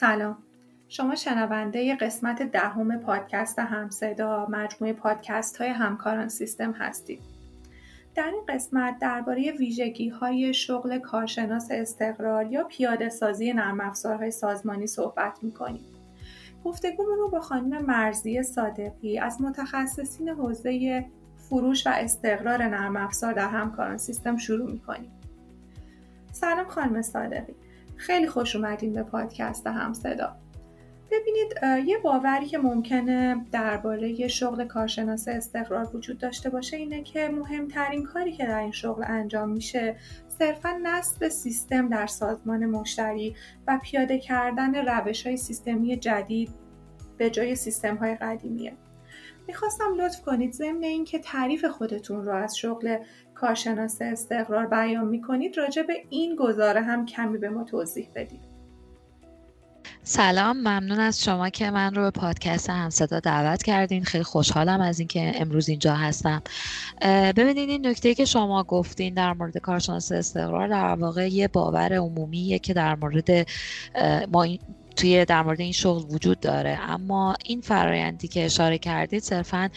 سلام. شما شنونده قسمت دهم پادکست همصدا مجموعه پادکست های همکاران سیستم هستید. در این قسمت درباره ویژگی های شغل کارشناس استقرار یا پیاده سازی نرم افزارهای سازمانی صحبت می‌کنیم. گفتگومون رو با خانم مرزی صادقی از متخصصین حوزه فروش و استقرار نرم افزار در همکاران سیستم شروع می‌کنیم. سلام خانم صادقی. خیلی خوش اومدین به پادکست هم صدا. ببینید یه باوری که ممکنه درباره شغل کارشناس استقرار وجود داشته باشه اینه که مهمترین کاری که در این شغل انجام میشه صرفا نصب سیستم در سازمان مشتری و پیاده کردن روش های سیستمی جدید به جای سیستم های قدیمیه. می‌خواستم لطف کنید ضمن اینکه تعریف خودتون رو از شغل کارشناس استقرار بیان می‌کنید راجع به این گزاره هم کمی به ما توضیح بدید. سلام ممنون از شما که من رو به پادکست همصدا دعوت کردین. خیلی خوشحالم از اینکه امروز اینجا هستم. ببینید این نکته که شما گفتین در مورد کارشناس استقرار در واقع یه باور عمومیه که در مورد ما توی در مورد این شغل وجود داره. اما این فرایندی که اشاره کردید صرفا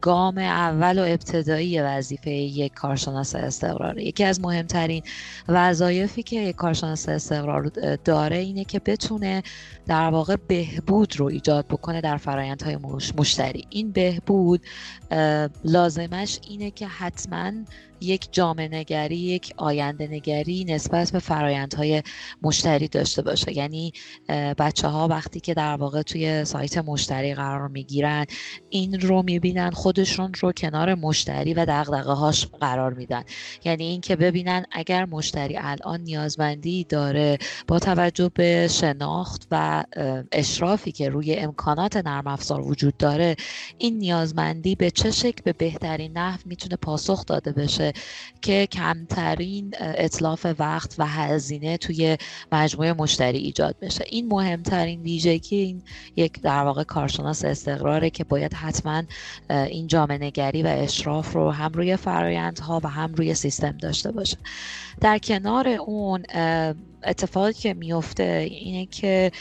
گام اول و ابتدایی وظیفه یک کارشناس استقرار یکی از مهمترین وظایفی که یک کارشناس استقرار داره اینه که بتونه در واقع بهبود رو ایجاد بکنه در فرایندهای مشتری. این بهبود لازمش اینه که حتما یک جامعه نگری یک آینده نگری نسبت به فرایندهای مشتری داشته باشه. یعنی بچه ها وقتی که در واقع توی سایت مشتری قرار می‌گیرن این رو می‌بینن خودشون رو کنار مشتری و دقدقه هاش قرار میدن. یعنی اینکه ببینن اگر مشتری الان نیازمندی داره با توجه به شناخت و اشرافی که روی امکانات نرم افزار وجود داره این نیازمندی به چه شکل به بهترین نحو می‌تونه پاسخ داده بشه؟ که کمترین اطلاف وقت و هزینه توی مجموعه مشتری ایجاد بشه. این مهمترین ویژگی این یک در واقع کارشناس استقراره که باید حتما این جامعه نگری و اشراف رو هم روی فرایندها و هم روی سیستم داشته باشه. در کنار اون اتفاقی که میفته اینه که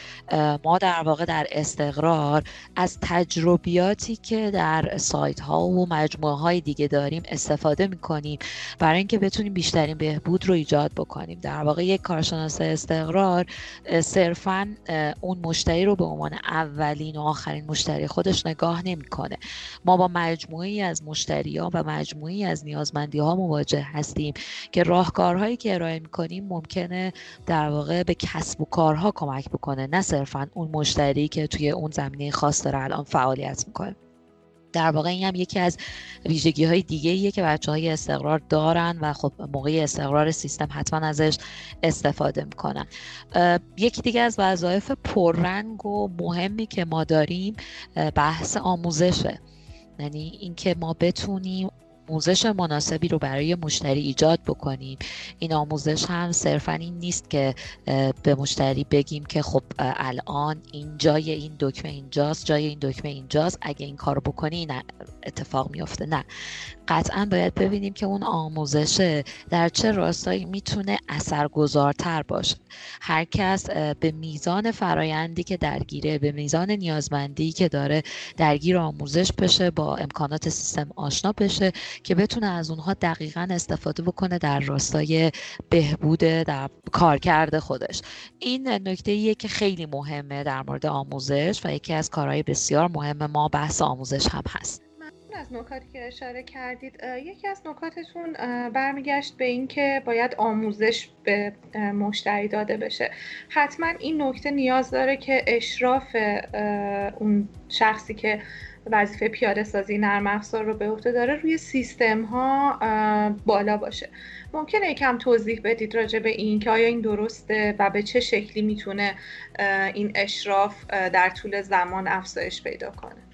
ما در واقع در استقرار از تجربیاتی که در سایت ها و مجموعه های دیگه داریم استفاده می‌کنیم برای اینکه بتونیم بیشترین بهبود رو ایجاد بکنیم. در واقع یک کارشناس استقرار صرفا اون مشتری رو به عنوان اولین و آخرین مشتری خودش نگاه نمی‌کنه. ما با مجموعی از مشتری ها و مجموعی از نیازمندی ها مواجه هستیم که راهکارهایی که ارائه می‌کنیم ممکنه واقع به کسب و کارها کمک بکنه نه صرفا اون مشتری که توی اون زمینه خاص داره الان فعالیت می‌کنه. در واقع این هم یکی از ویژگی های دیگه ایه که بچه های استقرار دارن و خب موقع استقرار سیستم حتما ازش استفاده می‌کنن. یکی دیگه از وظایف پررنگ و مهمی که ما داریم بحث آموزشه. یعنی اینکه ما بتونیم آموزش مناسبی رو برای مشتری ایجاد بکنیم. این آموزش هم صرفا این نیست که به مشتری بگیم که خب الان این جای این دکمه اینجاست جای این دکمه اینجاست. اگه این کار بکنی این اتفاق میفته نه. قطعا باید ببینیم که اون آموزش در چه راستایی می‌تونه اثرگذارتر باشه. هر کس به میزان فرایندی که درگیره به میزان نیازمندی که داره درگیر آموزش بشه با امکانات سیستم آشنا بشه. که بتونه از اونها دقیقا استفاده بکنه در راستای بهبود در کارکرد خودش. این نکته ایه که خیلی مهمه در مورد آموزش و یکی از کارهای بسیار مهم ما بحث آموزش هم هست. از نکاتی که اشاره کردید. یکی از نکاتتون برمیگشت به اینکه باید آموزش به مشتری داده بشه. حتما این نکته نیاز داره که اشراف اون شخصی که وظیفه پیاده سازی نرم افزار رو به عهده داره روی سیستم ها بالا باشه. ممکنه یکم توضیح بدید راجع به این که آیا این درسته و به چه شکلی می‌تونه این اشراف در طول زمان افزایش پیدا کنه؟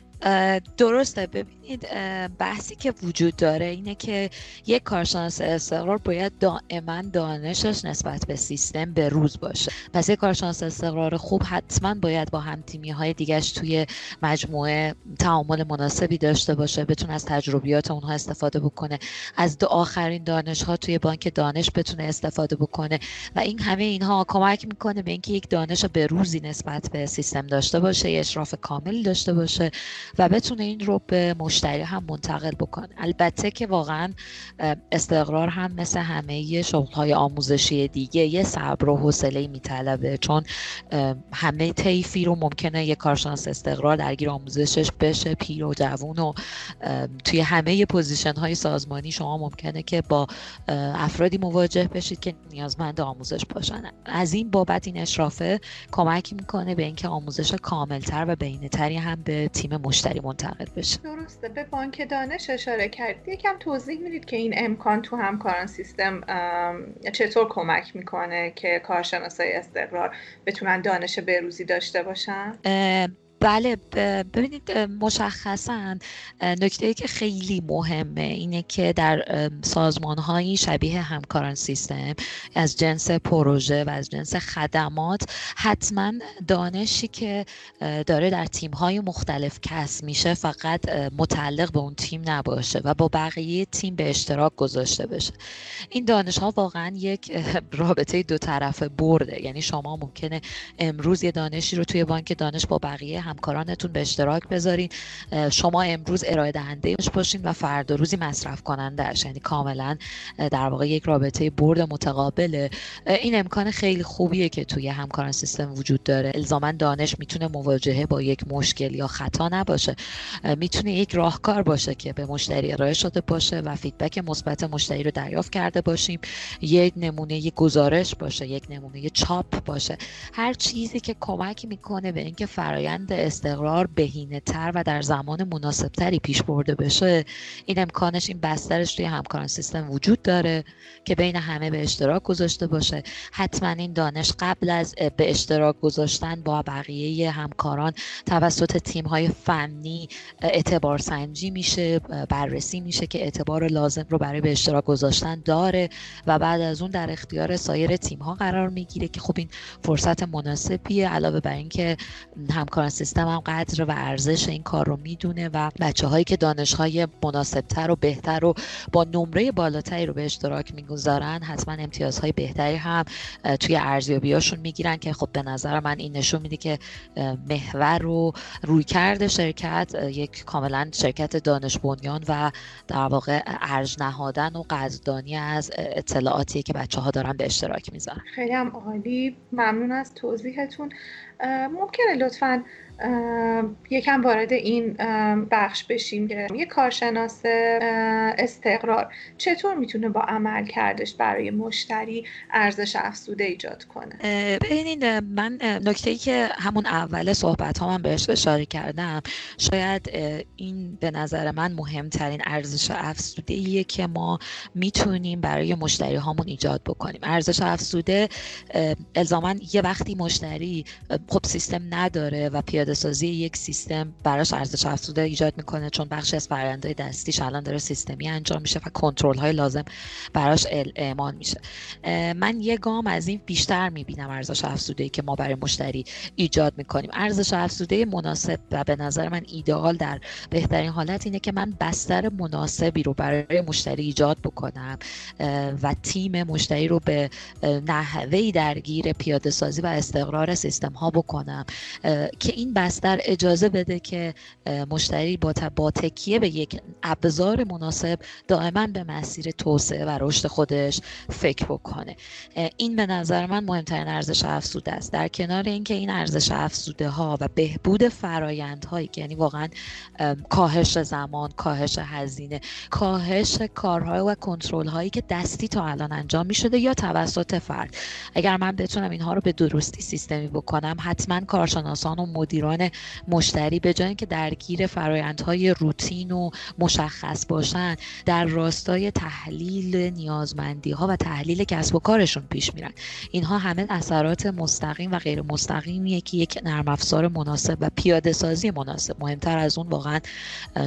درسته. ببینید بحثی که وجود داره اینه که یک کارشناس استقرار باید دائما دانشش نسبت به سیستم به روز باشه. پس یک کارشناس استقرار خوب حتما باید با هم تیمی های توی مجموعه تعامل مناسبی داشته باشه بتونه از تجربیات اونها استفاده بکنه از دو آخرین دانش ها توی بانک دانش بتونه استفاده بکنه. و این همه اینها کمک می‌کنه به اینکه یک دانش به روزی نسبت به سیستم داشته باشه اشراف کاملی داشته باشه. و بتونه این رو به مشتری هم منتقل بکنه. البته که واقعا استقرار هم مثل همه شغل های آموزشی دیگه یه صبر و حوصله میطلبه. چون همه طیفی رو ممکنه یه کارشناس استقرار درگیر آموزشش بشه پیر و جوون و توی همه position های سازمانی شما ممکنه که با افرادی مواجه بشید که نیازمند آموزش باشن. از این بابت این اشرافه کمک می‌کنه به اینکه آموزش کاملتر و بینتری هم به تیم مشتری منتقل بشه. درسته. به بانک دانش اشاره کردید یکم توضیح می‌دید که این امکان تو همکاران سیستم چطور کمک می‌کنه که کارشناسای استقرار بتونن دانش بروزی داشته باشن؟ بله ببینید مشخصا نکته ای که خیلی مهمه اینه که در سازمان هایی شبیه همکاران سیستم از جنس پروژه و از جنس خدمات حتما دانشی که داره در تیم های مختلف کسب میشه فقط متعلق به اون تیم نباشه و با بقیه تیم به اشتراک گذاشته بشه. این دانش ها واقعا یک رابطه دو طرفه برده. یعنی شما ممکنه امروز یه دانشی رو توی بانک دانش با بقیه همکارانتون به اشتراک بذارین. شما امروز ارائه دهنده باشین و فردا روزی مصرف کنندهش یعنی کاملا در واقع یک رابطه برد متقابله. این امکان خیلی خوبیه که توی همکاران سیستم وجود داره. الزاما دانش می‌تونه مواجهه با یک مشکل یا خطا نباشه. می‌تونه یک راهکار باشه که به مشتری ارائه شده باشه و فیدبک مثبت مشتری رو دریافت کرده باشیم. یک نمونه یک گزارش باشه یک نمونه چاپ باشه. هر چیزی که کمک می‌کنه به اینکه فرایند استقرار بهینه تر و در زمان مناسب تری پیش برده بشه این امکانش این بسترش توی همکاران سیستم وجود داره که بین همه به اشتراک گذاشته باشه. حتما این دانش قبل از به اشتراک گذاشتن با بقیه همکاران توسط تیم های فنی اعتبار سنجی میشه بررسی میشه که اعتبار لازم رو برای به اشتراک گذاشتن داره و بعد از اون در اختیار سایر تیم ها قرار می‌گیره که خب این فرصت مناسبیه علاوه بر اینکه همکاران سیستم هم قدر و ارزش این کار رو می‌دونه و بچه هایی که دانش های مناسبتر و بهتر و با نمره بالاتری رو به اشتراک می‌گذارن حتما امتیازهای بهتری هم توی ارزیابیاشون می‌گیرن که خب به نظر من این نشون میده که محور رو روی کرده شرکت یک کاملا شرکت دانش بنیان و در واقع ارج نهادن و قدردانی از اطلاعاتی که بچه ها دارن به اشتراک می‌ذارن. خیلی هم عالی. ممنون از توضیحتون. ممکنه لطفا یکم وارد این بخش بشیم که یه کارشناس استقرار. چطور می‌تونه با عمل کردش برای مشتری ارزش افزوده ایجاد کنه؟ ببینید من نکته ای که همون اول صحبت ها من بهش اشاره کردم شاید این به نظر من مهمترین ارزش افزوده ایه که ما می‌تونیم برای مشتری هامون ایجاد بکنیم. ارزش افزوده الزاما یه وقتی مشتری خب سیستم نداره و پیاده سازی یک سیستم براش ارزش افزوده ایجاد می‌کنه چون بخشی از فرآیندهای دستیش الان داره سیستمی انجام میشه و کنترل های لازم براش اعمال میشه. من یه گام از این بیشتر می‌بینم ارزش افزوده که ما برای مشتری ایجاد می‌کنیم. ارزش افزوده مناسب و به نظر من ایدئال در بهترین حالت اینه که من بستر مناسبی رو برای مشتری ایجاد بکنم و تیم مشتری رو به نحوهی درگیر پیاده سازی و استقرار سیستم ها بکنم که این بستر اجازه بده که مشتری با, با تکیه به یک ابزار مناسب دائما به مسیر توسعه و رشد خودش فکر بکنه. این به نظر من مهمترین ارزش افزوده است. در کنار اینکه این ارزش افزوده ها و بهبود فرایندهایی که یعنی واقعا کاهش زمان کاهش هزینه کاهش کارهای و کنترل هایی که دستی تا الان انجام می شده یا توسط فرد. اگر من بتونم اینها رو به درستی سیستمی بکنم حتما کارشناسان و مدیران کاربران مشتری به جای که درگیر فرایندهای روتین و مشخص باشن در راستای تحلیل نیازمندی ها و تحلیل کسب و کارشون پیش میرن. اینها همه اثرات مستقیم و غیر مستقیمیه که یک نرم افزار مناسب و پیاده سازی مناسب. مهمتر از اون واقعا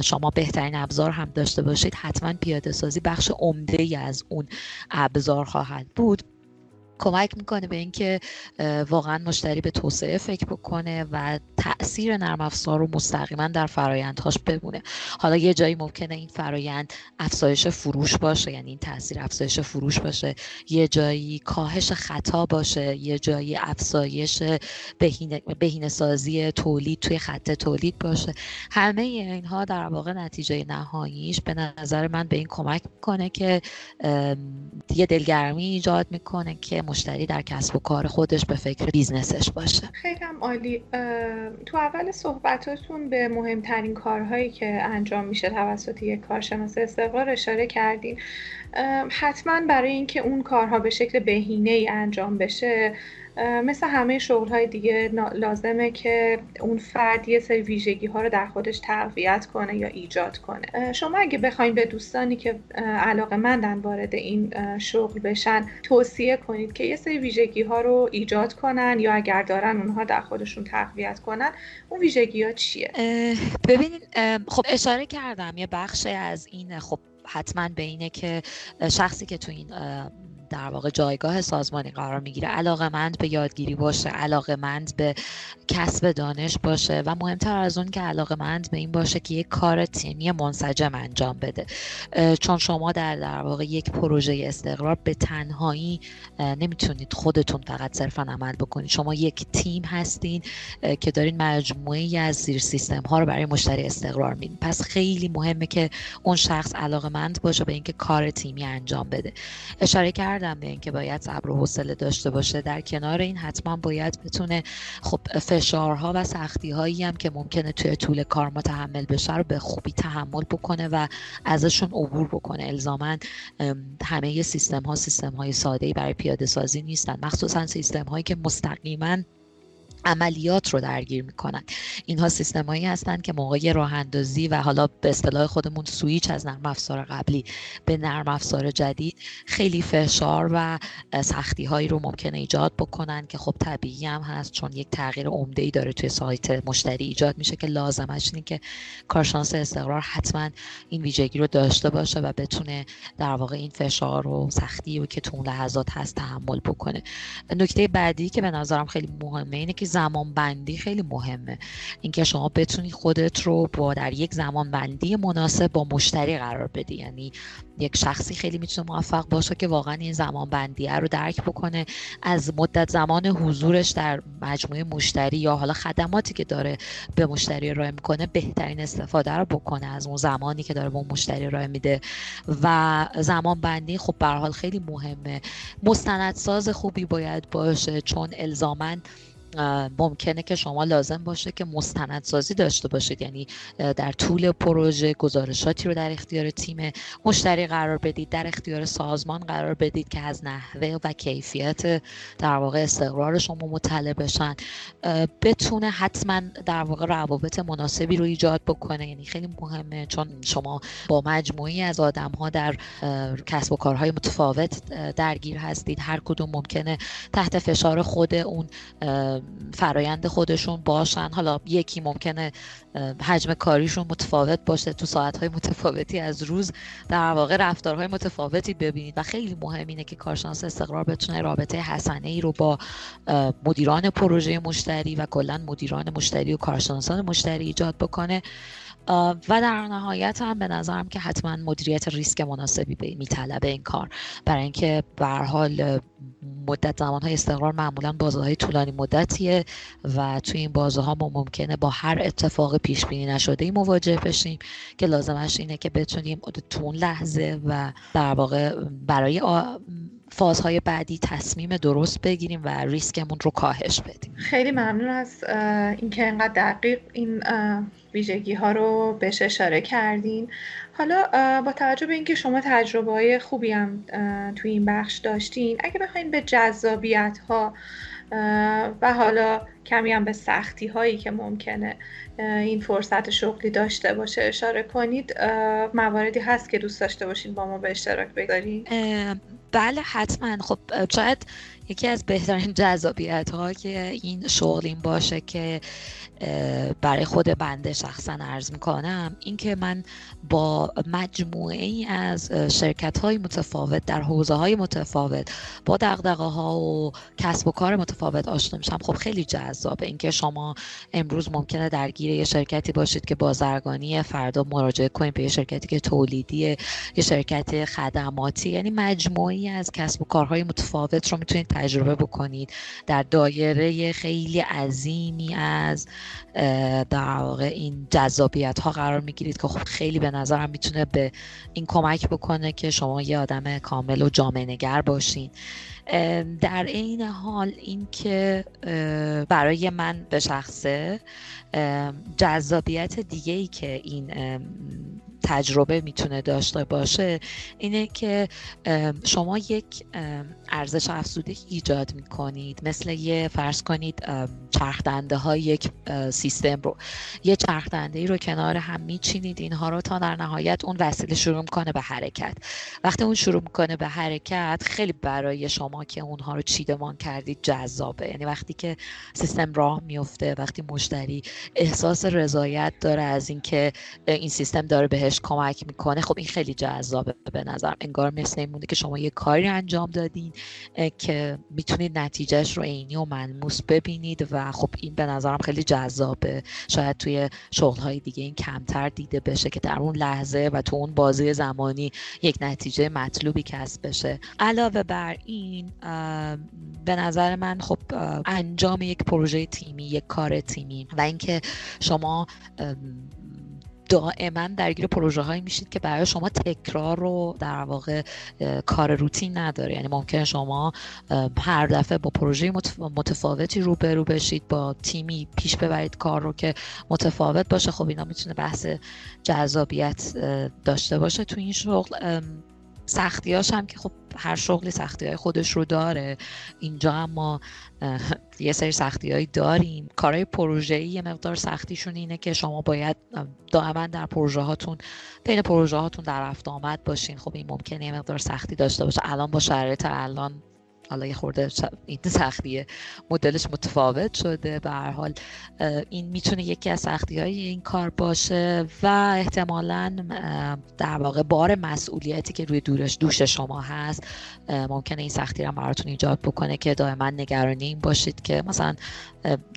شما بهترین ابزار هم داشته باشید. حتما پیاده سازی بخش عمده ای از اون ابزار خواهد بود. کمک می‌کنه به اینکه واقعا مشتری به توسعه فکر بکنه و تاثیر نرم افزار رو مستقیما در فرایندهاش ببونه. حالا یه جایی ممکنه این فرایند افزایش فروش باشه یعنی این تاثیر افزایش فروش باشه. یه جایی کاهش خطا باشه یه جایی افزایش بهینه, بهینه سازی تولید توی خط تولید باشه. همه اینها در واقع نتیجه نهاییش به نظر من به این کمک می‌کنه که یه دلگرمی ایجاد می‌کنه که مشتری در کسب و کار خودش به فکر business ش باشه. خیلی هم عالی. تو اول صحبتاتون به مهمترین کارهایی که انجام میشه توسط یک کارشناس استقرار اشاره کردین. حتما برای اینکه اون کارها به شکل بهینه ای انجام بشه مثل همه شغل های دیگه لازمه که اون فرد یه سری ویژگی ها رو در خودش تقویت کنه یا ایجاد کنه. شما اگه بخواید به دوستانی که علاقه مندن وارد این شغل بشن توصیه کنید که یه سری ویژگی ها رو ایجاد کنن یا اگر دارن اونها در خودشون تقویت کنن اون ویژگی ها چیه ببینید خب اشاره کردم یه بخش از این خب حتما به اینه که شخصی که تو این در واقع جایگاه سازمانی قرار می‌گیره. علاقه مند به یادگیری باشه علاقه مند به کسب دانش باشه و مهمتر از اون که علاقه مند به این باشه که یک کار تیمی منسجم انجام بده. چون شما در در واقع یک پروژه استقرار به تنهایی نمی‌تونید خودتون فقط صرفا عمل بکنید. شما یک تیم هستین که دارین مجموعه از زیر سیستم ها رو برای مشتری استقرار میدین. پس خیلی مهمه که اون شخص علاقه مند باشه به اینکه کار تیمی انجام بده. اشاره کرد کردم به اینکه باید صبر و حوصله داشته باشه. در کنار این حتما باید بتونه خب فشارها و سختی هایی هم که ممکنه توی طول کار متحمل بشه رو به خوبی تحمل بکنه و ازشون عبور بکنه. الزاما همه سیستم ها سیستم های ساده ای برای پیاده سازی نیستن. مخصوصا سیستم هایی که مستقیما عملیات رو درگیر می‌کنن. اینها سیستمایی هستند که موقع راه اندازی و حالا به اصطلاح خودمون سویچ از نرم افزار قبلی به نرم افزار جدید خیلی فشار و سختی هایی رو ممکنه ایجاد بکنن که خب طبیعی هم هست چون یک تغییر عمده ای داره توی سایت مشتری ایجاد میشه که لازمش اینه که کارشناس استقرار حتما این ویژگی رو داشته باشه و بتونه در واقع این فشار و سختی رو که تو اون لحظات هست تحمل بکنه. نکته بعدی که به نظرم خیلی مهمه اینه که زمان بندی خیلی مهمه. اینکه شما بتونی خودت رو با در یک زمان بندی مناسب با مشتری قرار بدی. یعنی یک شخصی خیلی می‌تونه موفق باشه که واقعا این زمان بندیه رو درک بکنه. از مدت زمان حضورش در مجموعه مشتری یا حالا خدماتی که داره به مشتری ارائه می‌کنه بهترین استفاده رو بکنه از اون زمانی که داره به مشتری ارائه میده. و زمان بندی خب به حال خیلی مهمه. مستندساز خوبی باید باشه چون الزامن ممکنه که شما لازم باشه که مستندسازی داشته باشید. یعنی در طول پروژه گزارشاتی رو در اختیار تیم مشتری قرار بدید در اختیار سازمان قرار بدید که از نحوه و کیفیت در واقع استقرار شما مطلع بشن. بتونه حتما در واقع روابط مناسبی رو ایجاد بکنه. یعنی خیلی مهمه چون شما با مجموعی از آدم ها در کسب و کارهای متفاوت درگیر هستید. هر کدوم ممکنه تحت فشار خود اون فرایند خودشون باشن. حالا یکی ممکنه حجم کاریشون متفاوت باشه. تو ساعتهای متفاوتی از روز در واقع رفتارهای متفاوتی ببینید و خیلی مهم اینه که کارشناس استقرار بتونه رابطه حسنه ای رو با مدیران پروژه مشتری و کلا مدیران مشتری و کارشناسان مشتری ایجاد بکنه. و در نهایت هم به نظرم که حتما مدیریت ریسک مناسبی میطلبه این کار. برای اینکه به حال مدت های استقرار معمولا بازه طولانی مدتیه و توی این بازه ها ما ممکنه با هر اتفاق پیش بینی نشده ای مواجه بشیم که لازمش اینه که بتونیم تو اون لحظه و در واقع برای فازهای بعدی تصمیم درست بگیریم و ریسکمون رو کاهش بدیم. خیلی ممنون از اینکه اینقدر دقیق این ویژگی ها رو بهش اشاره کردین. حالا با توجه به اینکه شما تجربه های خوبی هم توی این بخش داشتین اگه بخواین به جذابیت ها و حالا کمی هم به سختی هایی که ممکنه این فرصت شغلی داشته باشه اشاره کنید مواردی هست که دوست داشته باشین با ما به اشتراک بگذارید بله حتما. خب شاید یکی از بهترین جذابیت ها که این شغل این باشه که برای خود بنده شخصا عرض می‌کنم اینکه من با مجموعه ای از شرکت های متفاوت در حوزه های متفاوت با دقدقه ها و کسب و کار متفاوت آشنا میشم. خب خیلی جذابه اینکه شما امروز ممکنه درگیر یه شرکتی باشید که بازرگانی فردا مراجعه کنید به یه شرکتی که تولیدی یه شرکت خدماتی. یعنی مجموعی از کسب و کارهای متفاوت رو می‌تونید تجربه بکنید. در دایره خیلی عظیمی از در واقع این جذابیت ها قرار می‌گیرید که خب خیلی به نظرم می‌تونه به این کمک بکنه که شما یه آدم کامل و جامعه نگر باشین در این حال اینکه برای من به شخصه جذابیت دیگه ای که این تجربه می‌تونه داشته باشه اینه که شما یک ارزش افزوده ایجاد می‌کنید. مثل یه فرض کنید چرخدنده های یک سیستم رو. یه چرخدنده ای رو کنار هم میچینید. اینها رو تا در نهایت اون وسیله شروع می‌کنه به حرکت. وقتی اون شروع می‌کنه به حرکت خیلی برای شما که اونها رو چیدمان کردید جذابه. یعنی وقتی که سیستم راه میفته وقتی مشتری احساس رضایت داره از اینکه این سیستم داره بهش کمک می‌کنه. خب این خیلی جذابه به نظر انگار مثل این مونده که شما یه کاری انجام دادین که می‌تونید نتیجهش رو عینی و ملموس ببینید و خب این به نظرم خیلی جذابه. شاید توی شغلهای دیگه این کمتر دیده بشه که در اون لحظه و تو اون بازی زمانی یک نتیجه مطلوبی کسب بشه. علاوه بر این به نظر من خب انجام یک پروژه تیمی یک کار تیمی و اینکه شما دائما درگیر پروژه هایی میشید که برای شما تکرار رو در واقع کار روتین نداره. یعنی ممکن شما هر دفعه با پروژه متفاوتی روبرو بشید با تیمی پیش ببرید کار رو که متفاوت باشه. خب اینا می‌تونه بحث جذابیت داشته باشه تو این شغل. سختیاش هم که خب هر شغلی سختی های خودش رو داره. اینجا هم ما یه سری سختی هایی داریم. کارهای پروژه یه مقدار سختیشون اینه که شما باید دائما در پروژه هاتون بین پروژه هاتون در رفت آمد باشین. خب این ممکنه یه مقدار سختی داشته باشه. الان با شرایط الان حالا یه خورده این سختیه. مدلش متفاوت شده به هر حال. این می‌تونه یکی از سختی های این کار باشه و احتمالا در واقع بار مسئولیتی که روی دورش دوش شما هست ممکنه این سختی رو براتون ایجاد بکنه که دائما نگرانی این باشید که مثلا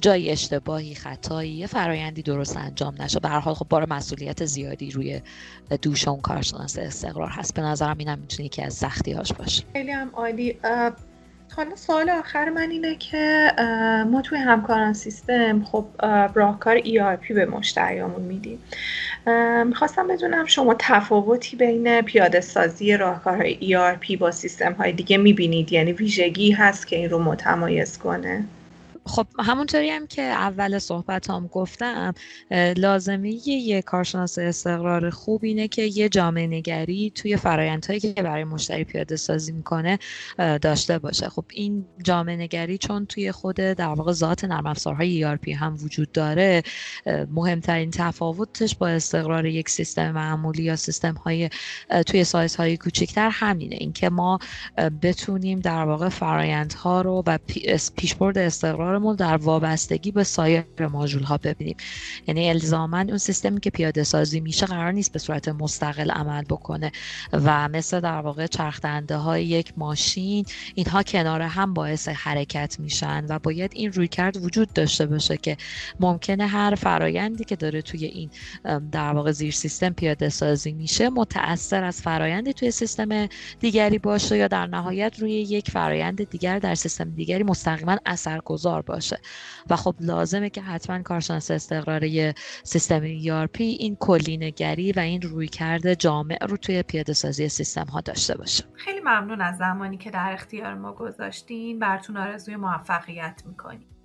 جای اشتباهی خطایی یه فرایندی درست انجام نشه. به هر حال خب بار مسئولیت زیادی روی دوش اون کارشناس استقرار هست. به نظرم اینم می‌تونه یکی از سختی هاش باشه. خیلی هم عالی. حالا سوال آخر من اینه که ما توی همکاران سیستم خب راهکار ERP به مشتریامون میدیم. می‌خواستم بدونم شما تفاوتی بین پیاده سازی راهکارهای ERP با سیستم های دیگه می‌بینید؟ یعنی ویژگی هست که این رو متمایز کنه؟ خب همونطوری هم که اول صحبت هم گفتم لازمه یه کارشناس استقرار خوب اینه که یه جامعه نگری توی فرایندهایی که برای مشتری پیاده سازی می‌کنه داشته باشه. خب این جامعه نگری چون توی خود در واقع ذات نرم افزارهای ERP هم وجود داره مهمترین تفاوتش با استقرار یک سیستم معمولی یا سیستم های توی سایز های کوچکتر همینه. اینکه ما بتونیم در واقع فرایندها رو و پیشبرد استقرار کارمون در وابستگی به سایر ماژول ها ببینیم. یعنی الزاما اون سیستمی که پیاده سازی میشه قرار نیست به صورت مستقل عمل بکنه و مثل در واقع چرخدنده های یک ماشین اینها کنار هم باعث حرکت میشن و باید این رویکرد وجود داشته باشه که ممکنه هر فرایندی که داره توی این در واقع زیر سیستم پیاده سازی میشه متاثر از فرایندی توی سیستم دیگری باشه یا در نهایت روی یک فرایند دیگر در سیستم دیگری مستقیما اثرگذار باشه. و خب لازمه که حتما کارشناس استقراری سیستم ERP این کلینگری و این رویکرد جامع رو توی پیاده سازی سیستم ها داشته باشه. خیلی ممنون از زمانی که در اختیار ما گذاشتین. براتون آرزوی موفقیت می‌کنیم.